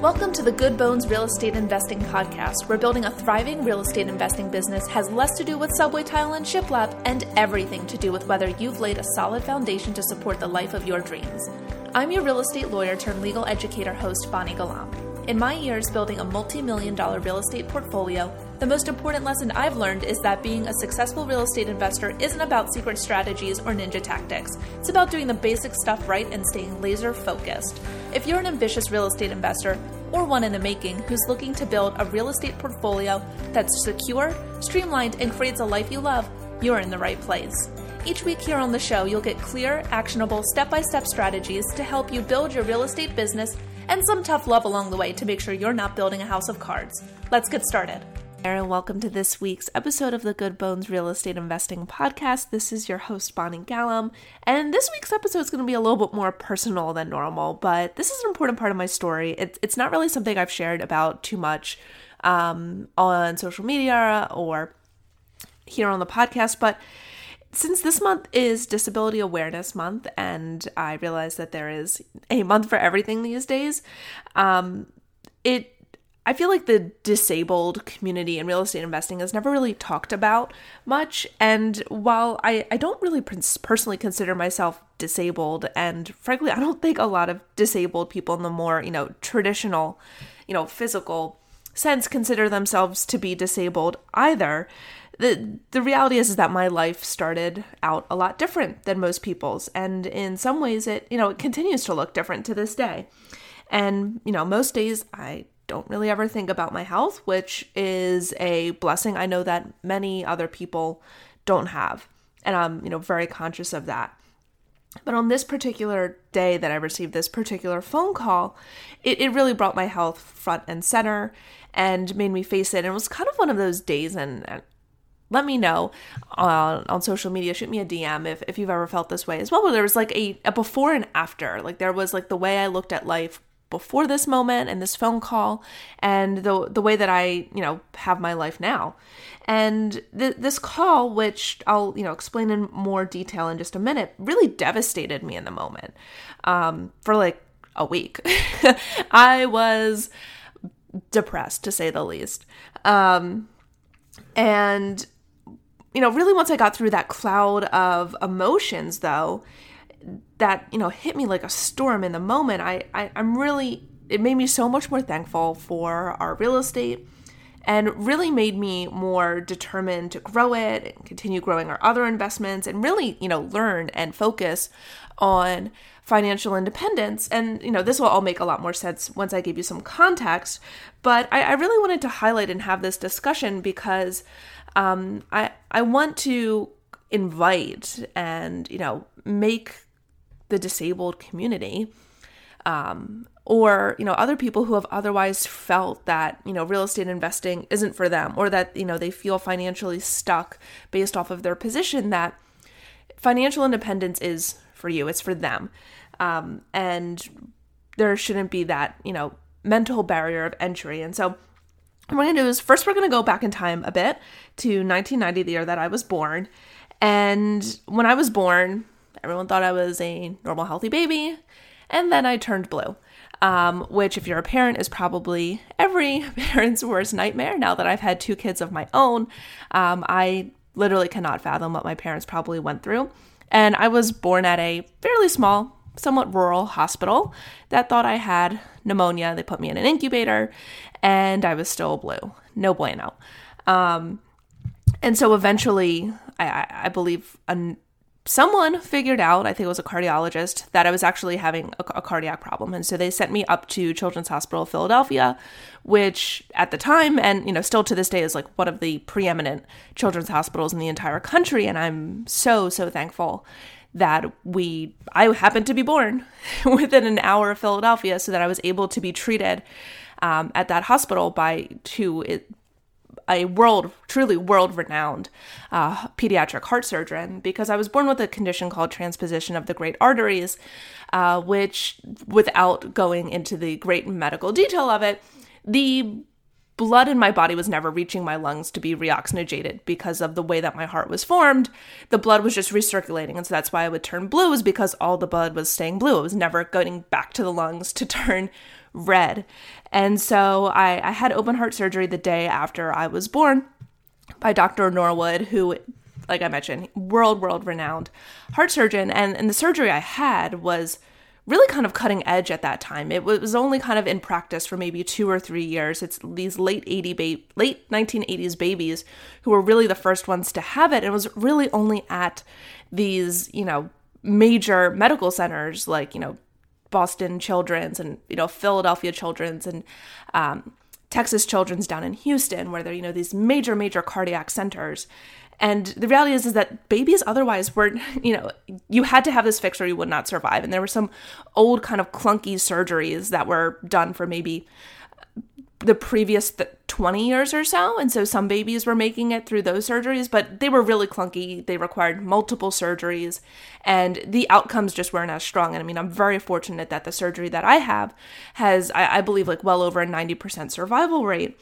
Welcome to the Good Bones Real Estate Investing Podcast, where building a thriving real estate investing business has less to do with Subway Tile and Shiplap and everything to do with whether you've laid a solid foundation to support the life of your dreams. I'm your real estate lawyer turned legal educator host, Bonnie Galam. In my years building a multi million dollar real estate portfolio, the most important lesson I've learned is that being a successful real estate investor isn't about secret strategies or ninja tactics. It's about doing the basic stuff right and staying laser focused. If you're an ambitious real estate investor, or one in the making, who's looking to build a real estate portfolio that's secure, streamlined, and creates a life you love, you're in the right place. Each week here on the show, you'll get clear, actionable, step by step strategies to help you build your real estate business and some tough love along the way to make sure you're not building a house of cards. Let's get started. And welcome to this week's episode of the Good Bones Real Estate Investing Podcast. This is your host, Bonnie Galam. And this week's episode is going to be a little bit more personal than normal, but this is an important part of my story. It, it's not really something I've shared about too much um, on social media or here on the podcast, but since this month is Disability Awareness Month, and I realize that there is a month for everything these days, um, it I feel like the disabled community in real estate investing is never really talked about much. And while I, I don't really personally consider myself disabled, and frankly, I don't think a lot of disabled people in the more, you know, traditional, you know, physical sense consider themselves to be disabled either. The, the reality is, is that my life started out a lot different than most people's. And in some ways, it, you know, it continues to look different to this day. And, you know, most days I don't really ever think about my health, which is a blessing I know that many other people don't have. And I'm, you know, very conscious of that. But on this particular day that I received this particular phone call, it, it really brought my health front and center and made me face it. And it was kind of one of those days, and, and let me know uh, on social media shoot me a dm if, if you've ever felt this way as well there was like a, a before and after like there was like the way i looked at life before this moment and this phone call and the the way that I, you know, have my life now. And th- this call which I'll, you know, explain in more detail in just a minute, really devastated me in the moment. Um, for like a week. I was depressed to say the least. Um, and you know, really once I got through that cloud of emotions though, that you know hit me like a storm in the moment. I, I i'm really it made me so much more thankful for our real estate and really made me more determined to grow it and continue growing our other investments and really you know learn and focus on financial independence. And you know this will all make a lot more sense once i give you some context but i, I really wanted to highlight and have this discussion because um, i i want to invite and you know make the disabled community um, or you know other people who have otherwise felt that you know real estate investing isn't for them or that you know they feel financially stuck based off of their position that financial independence is for you it's for them. Um, and there shouldn't be that you know mental barrier of entry. And so what we're going to do is first we're going to go back in time a bit to 1990 the year that i was born. And when i was born Everyone thought I was a normal, healthy baby. And then I turned blue, um, which, if you're a parent, is probably every parent's worst nightmare. Now that I've had two kids of my own, um, I literally cannot fathom what my parents probably went through. And I was born at a fairly small, somewhat rural hospital that thought I had pneumonia. They put me in an incubator, and I was still blue. No bueno. Um, and so eventually, I, I believe a someone figured out, I think it was a cardiologist, that I was actually having a, a, cardiac problem. And so they sent me up to Children's Hospital of Philadelphia, which at the time, and you know, still to this day, is like one of the preeminent children's hospitals in the entire country. And I'm so, so thankful that we, I happened to be born within an hour of Philadelphia so that I was able to be treated um, at that hospital by two a world, truly world renowned uh, pediatric heart surgeon because I was born with a condition called transposition of the great arteries, uh, which, without going into the great medical detail of it, the blood in my body was never reaching my lungs to be reoxygenated because of the way that my heart was formed. The blood was just recirculating. And so that's why I would turn blue, is because all the blood was staying blue. It was never going back to the lungs to turn red. And so I, I had open heart surgery the day after I was born by Dr. Norwood, who like I mentioned, world, world renowned heart surgeon. And, and the surgery I had was really kind of cutting edge at that time. It was only kind of in practice for maybe two or three years. It's these late 80 ba- late 1980s babies who were really the first ones to have it. It was really only at these, you know, major medical centers like, you know, Boston Children's and, you know, Philadelphia Children's and um, Texas Children's down in Houston, where they're, you know, these major, major cardiac centers. And the reality is, is that babies otherwise were, you know, you had to have this fixed or you would not survive. And there were some old kind of clunky surgeries that were done for maybe the previous 20 years or so. And so some babies were making it through those surgeries, but they were really clunky. They required multiple surgeries and the outcomes just weren't as strong. And I mean, I'm very fortunate that the surgery that I have has, I, I believe, like well over a 90% survival rate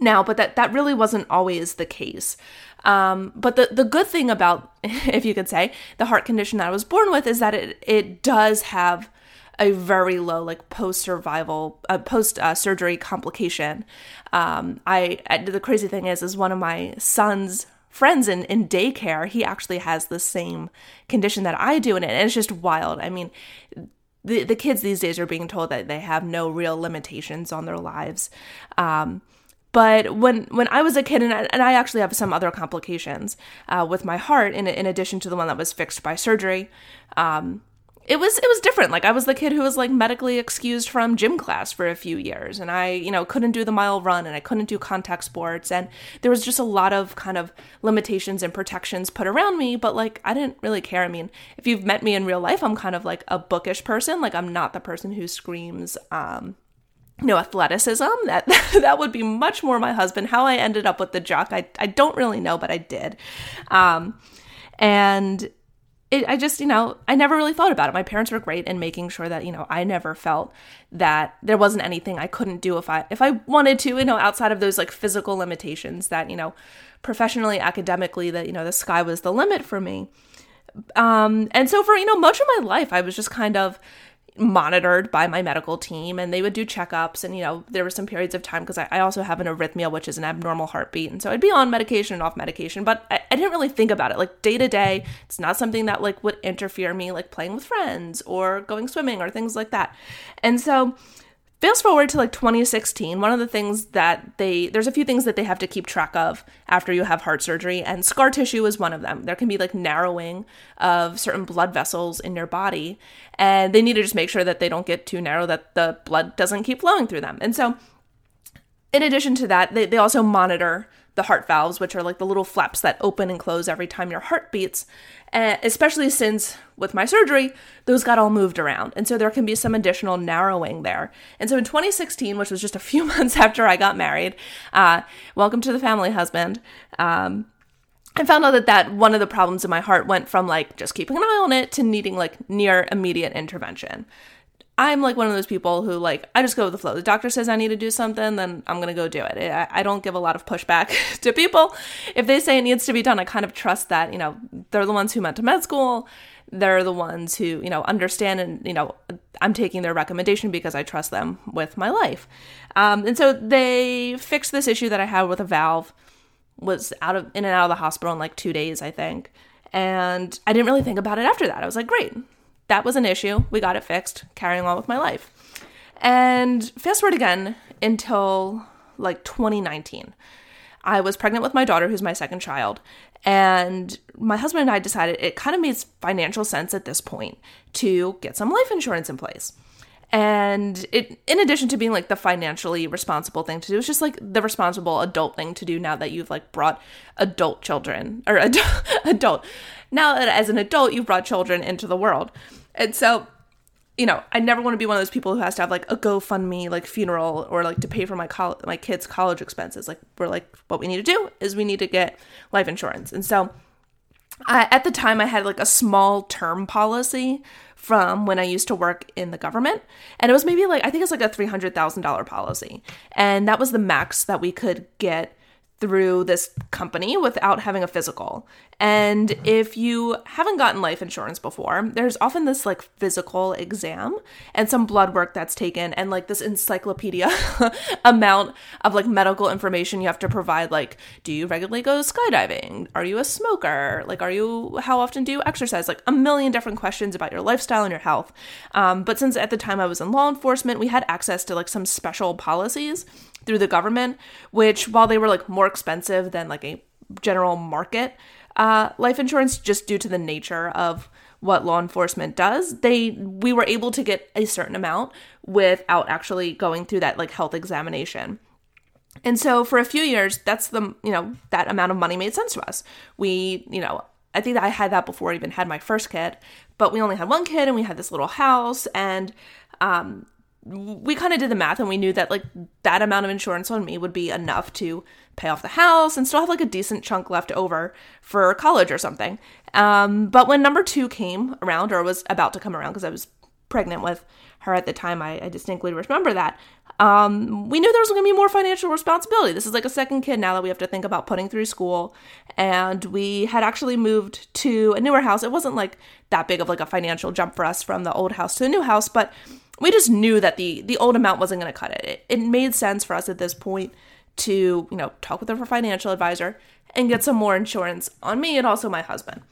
now, but that, that really wasn't always the case. Um, but the, the good thing about, if you could say, the heart condition that I was born with is that it, it does have a very low like post survival uh, post uh, surgery complication. Um, I, I the crazy thing is is one of my son's friends in, in daycare he actually has the same condition that i do and it's just wild. I mean the, the kids these days are being told that they have no real limitations on their lives. Um, but when when I was a kid, and I, and I actually have some other complications uh, with my heart, in in addition to the one that was fixed by surgery, um, it was it was different. Like I was the kid who was like medically excused from gym class for a few years, and I you know couldn't do the mile run, and I couldn't do contact sports, and there was just a lot of kind of limitations and protections put around me. But like I didn't really care. I mean, if you've met me in real life, I'm kind of like a bookish person. Like I'm not the person who screams. Um, no athleticism that that would be much more my husband how i ended up with the jock i, I don't really know but i did um, and it, i just you know i never really thought about it. My parents were great in making sure that you know i never felt that there wasn't anything i couldn't do if i if i wanted to you know outside of those like physical limitations that you know professionally academically that you know the sky was the limit for me. Um and so for you know much of my life i was just kind of monitored by my medical team and they would do checkups and you know there were some periods of time because I, I, also have an arrhythmia which is an abnormal heartbeat and so i'd be on medication and off medication but I, I didn't really think about it. Like day to day it's not something that like would interfere me like playing with friends or going swimming or things like that. And so Fast forward to like 2016, one of the things that they, there's a few things that they have to keep track of after you have heart surgery, and scar tissue is one of them. There can be like narrowing of certain blood vessels in your body, and they need to just make sure that they don't get too narrow, that the blood doesn't keep flowing through them. And so, in addition to that, they, they also monitor the heart valves, which are like the little flaps that open and close every time your heart beats. Uh, especially since with my surgery, those got all moved around. And so there can be some additional narrowing there. And so in 2016, which was just a few months after I got married, uh, welcome to the family, husband. Um, I found out that that one of the problems in my heart went from like just keeping an eye on it to needing like near immediate intervention. I'm like one of those people who like I just go with the flow. The doctor says I need to do something, then I'm gonna go do it. I, I don't give a lot of pushback to people. If they say it needs to be done, I kind of trust that you know they're the ones who went to med school. They're the ones who you know understand, and you know I'm taking their recommendation because I trust them with my life. Um, and so they fixed this issue that I had with a valve. Was out of in and out of the hospital in like two days, I think. And I didn't really think about it after that. I was like, great, that was an issue. We got it fixed, carrying on with my life. And fast forward again until like 2019. I was pregnant with my daughter, who's my second child, and my husband and I decided it kind of made financial sense at this point to get some life insurance in place. And it, in addition to being like the financially responsible thing to do, it's just like the responsible adult thing to do now that you've like brought adult children or adult, adult. Now that as an adult you've brought children into the world, and so you know, I never want to be one of those people who has to have like a GoFundMe like funeral or like to pay for my col- my kids' college expenses. Like we're like, what we need to do is we need to get life insurance. And so, at the time, I had like a small term policy from when I used to work in the government, and it was maybe like I think it's like a three hundred thousand dollar policy, and that was the max that we could get through this company without having a physical. And if you haven't gotten life insurance before, there's often this like physical exam and some blood work that's taken and like this encyclopedia amount of like medical information you have to provide like do you regularly go skydiving? Are you a smoker? Like are you how often do you exercise? Like a million different questions about your lifestyle and your health. Um, but since at the time I was in law enforcement, we had access to like some special policies through the government, which while they were like more expensive than like a general market uh, life insurance, just due to the nature of what law enforcement does, they we were able to get a certain amount without actually going through that like health examination. And so for a few years, that's the you know that amount of money made sense to us. We you know I think I had that before I even had my first kid, but we only had one kid and we had this little house and um, we kind of did the math and we knew that like that amount of insurance on me would be enough to pay off the house and still have like a decent chunk left over for college or something. Um, but when number two came around or was about to come around because I was pregnant with her at the time, I, I distinctly remember that. Um, we knew there was going to be more financial responsibility. This is like a second kid now that we have to think about putting through school. And we had actually moved to a newer house. It wasn't like that big of like a financial jump for us from the old house to the new house, but we just knew that the the old amount wasn't going to cut it. it. It made sense for us at this point to you know talk with our financial advisor and get some more insurance on me and also my husband.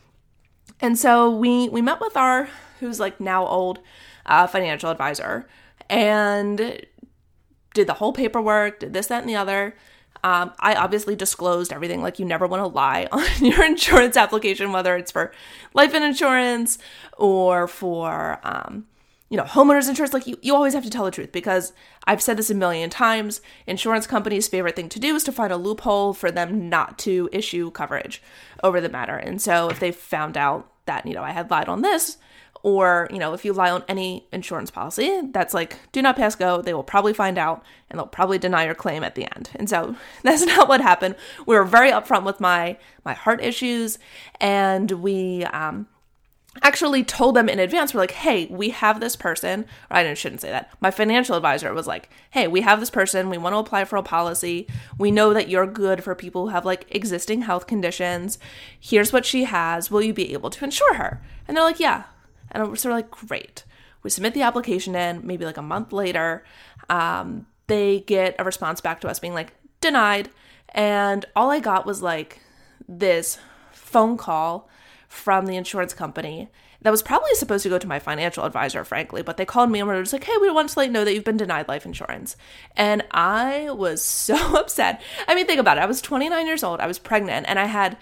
And so we we met with our who's like now old uh, financial advisor and did the whole paperwork, did this, that, and the other. Um, I obviously disclosed everything. Like, you never want to lie on your insurance application, whether it's for life insurance or for um, you know, homeowners insurance, like you, you always have to tell the truth because I've said this a million times. Insurance companies' favorite thing to do is to find a loophole for them not to issue coverage over the matter. And so if they found out that, you know, I had lied on this, or, you know, if you lie on any insurance policy, that's like, do not pass go. They will probably find out and they'll probably deny your claim at the end. And so that's not what happened. We were very upfront with my my heart issues and we um actually told them in advance we're like hey we have this person. Or i shouldn't say that. My financial advisor was like hey we have this person. We want to apply for a policy. We know that you're good for people who have like existing health conditions. Here's what she has. Will you be able to insure her? And they're like yeah. And we're sort of like great. We submit the application in maybe like a month later. Um, they get a response back to us being like denied. And all i got was like this phone call from the insurance company that was probably supposed to go to my financial advisor, frankly, but they called me and were just like, hey, we want to let you know that you've been denied life insurance. And I was so upset. I mean, think about it. I was 29 years old, I was pregnant, and I had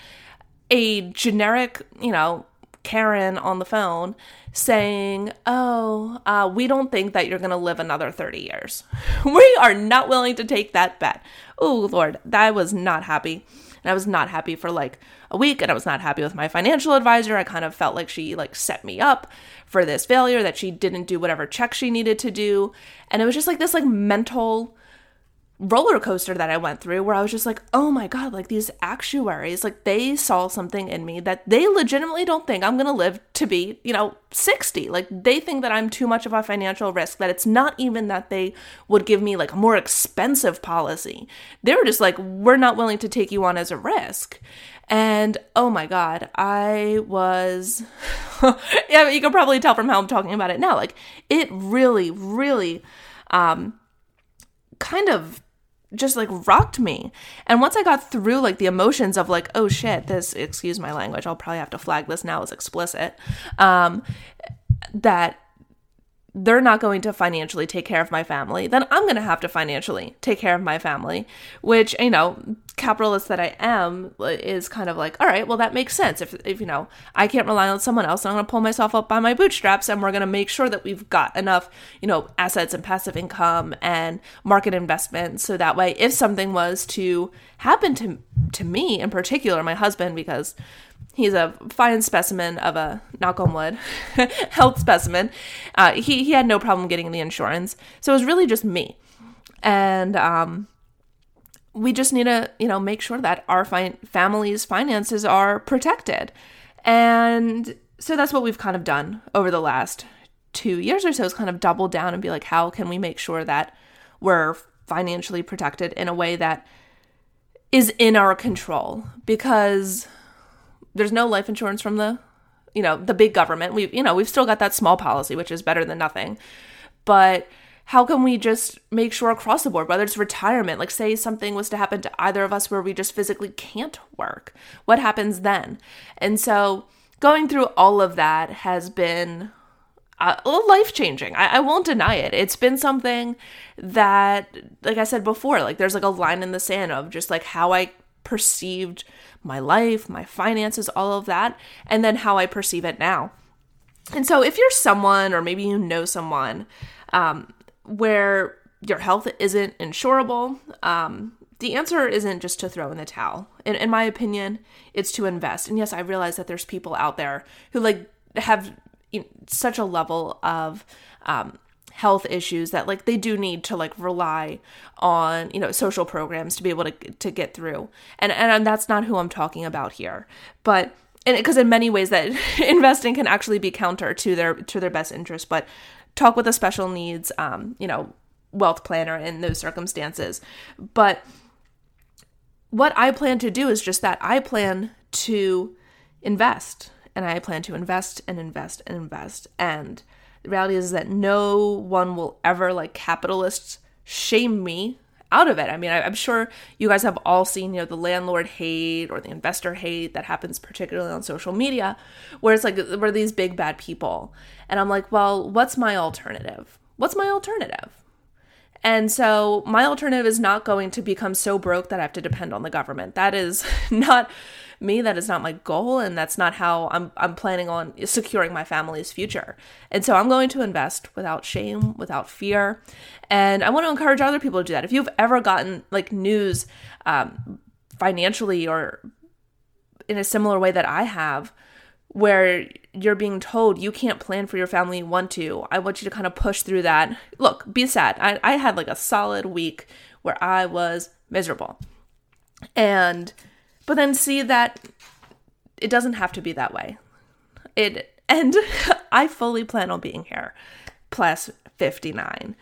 a generic, you know, Karen on the phone saying, Oh, uh, we don't think that you're going to live another 30 years. we are not willing to take that bet. Oh, Lord, I was not happy. And I was not happy for like a week and I was not happy with my financial advisor. I kind of felt like she like set me up for this failure that she didn't do whatever check she needed to do. And it was just like this like mental roller coaster that I went through where I was just like, oh my God, like these actuaries, like they saw something in me that they legitimately don't think I'm gonna live to be, you know, 60. Like they think that I'm too much of a financial risk, that it's not even that they would give me like a more expensive policy. They were just like, we're not willing to take you on as a risk. And oh my God, I was, yeah, you can probably tell from how I'm talking about it now. Like it really, really, um, kind of just like rocked me. And once I got through like the emotions of like, oh shit, this, excuse my language, I'll probably have to flag this now as explicit, um, that they're not going to financially take care of my family, then I'm going to have to financially take care of my family, which, you know, capitalist that I am uh, is kind of like, all right, well, that makes sense. If, if you know, I can't rely on someone else, I'm going to pull myself up by my bootstraps and we're going to make sure that we've got enough, you know, assets and passive income and market investments. So that way, if something was to happen to, to me in particular, my husband, because he's a fine specimen of a knock on wood health specimen. Uh, he, he had no problem getting the insurance. So it was really just me. And um, we just need to you know make sure that our fi- family's finances are protected. And so that's what we've kind of done over the last two years or so is kind of double down and be like how can we make sure that we're financially protected in a way that is in our control? Because there's no life insurance from the you know the big government we you know we've still got that small policy which is better than nothing but how can we just make sure across the board whether it's retirement like say something was to happen to either of us where we just physically can't work what happens then and so going through all of that has been uh, life changing. I, I, won't deny it. It's been something that, like I said before, like there's like a line in the sand of just like how I perceived my life, my finances, all of that, and then how I perceive it now. And so, if you're someone, or maybe you know someone, um, where your health isn't insurable, um, the answer isn't just to throw in the towel. In, in my opinion, it's to invest. And yes, I realize that there's people out there who like have such a level of um, health issues that like they do need to like rely on you know social programs to be able to to get through. And and that's not who i'm talking about here. But and because in many ways that investing can actually be counter to their to their best interest. But talk with a special needs um you know wealth planner in those circumstances. But what i plan to do is just that i plan to invest. And I plan to invest and invest and invest. And the reality is that no one will ever, like capitalists, shame me out of it. I mean, I, am sure you guys have all seen, you know, the landlord hate or the investor hate that happens particularly on social media, where it's like, we're these big bad people. And I'm like, well, what's my alternative? What's my alternative? And so my alternative is not going to become so broke that I have to depend on the government. That is not me that is not my goal and that's not how I'm I'm planning on securing my family's future. And so I'm going to invest without shame, without fear. And I want to encourage other people to do that. If you've ever gotten like news um, financially or in a similar way that I have, where you're being told you can't plan for your family you want to, I want you to kind of push through that. Look, be sad. I, I had like a solid week where I was miserable. And but then see that it doesn't have to be that way. It and I fully plan on being here plus 59.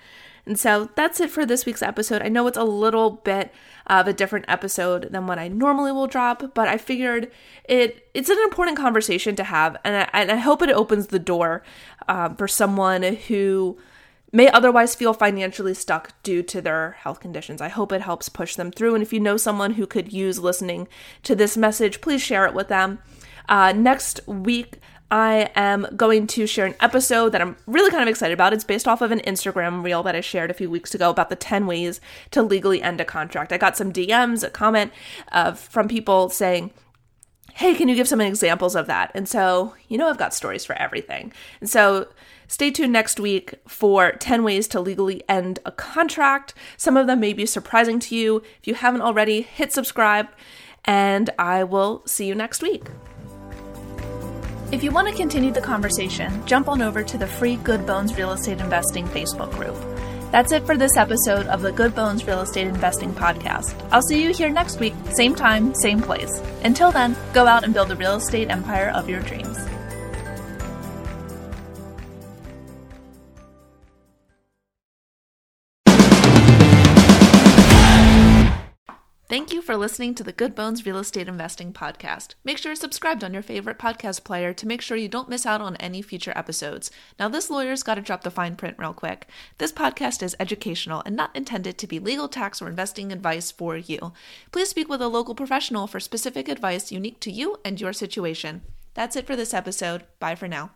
And so that's it for this week's episode. I know it's a little bit of a different episode than what I normally will drop, but I figured it it's an important conversation to have, and I, and I hope it opens the door um, for someone who may otherwise feel financially stuck due to their health conditions. I hope it helps push them through. And if you know someone who could use listening to this message, please share it with them. Uh, next week, I am going to share an episode that I'm really kind of excited about. It's based off of an Instagram reel that I shared a few weeks ago about the 10 ways to legally end a contract. I got some DMs, a comment uh, from people saying, Hey, can you give some examples of that? And so, you know, I've got stories for everything. And so, Stay tuned next week for 10 ways to legally end a contract. Some of them may be surprising to you. If you haven't already, hit subscribe, and I will see you next week. If you want to continue the conversation, jump on over to the free Good Bones Real Estate Investing Facebook group. That's it for this episode of the Good Bones Real Estate Investing Podcast. I'll see you here next week, same time, same place. Until then, go out and build the real estate empire of your dreams. For listening to the Good Bones Real Estate Investing Podcast. Make sure you're subscribed on your favorite podcast player to make sure you don't miss out on any future episodes. Now, this lawyer's got to drop the fine print real quick. This podcast is educational and not intended to be legal, tax, or investing advice for you. Please speak with a local professional for specific advice unique to you and your situation. That's it for this episode. Bye for now.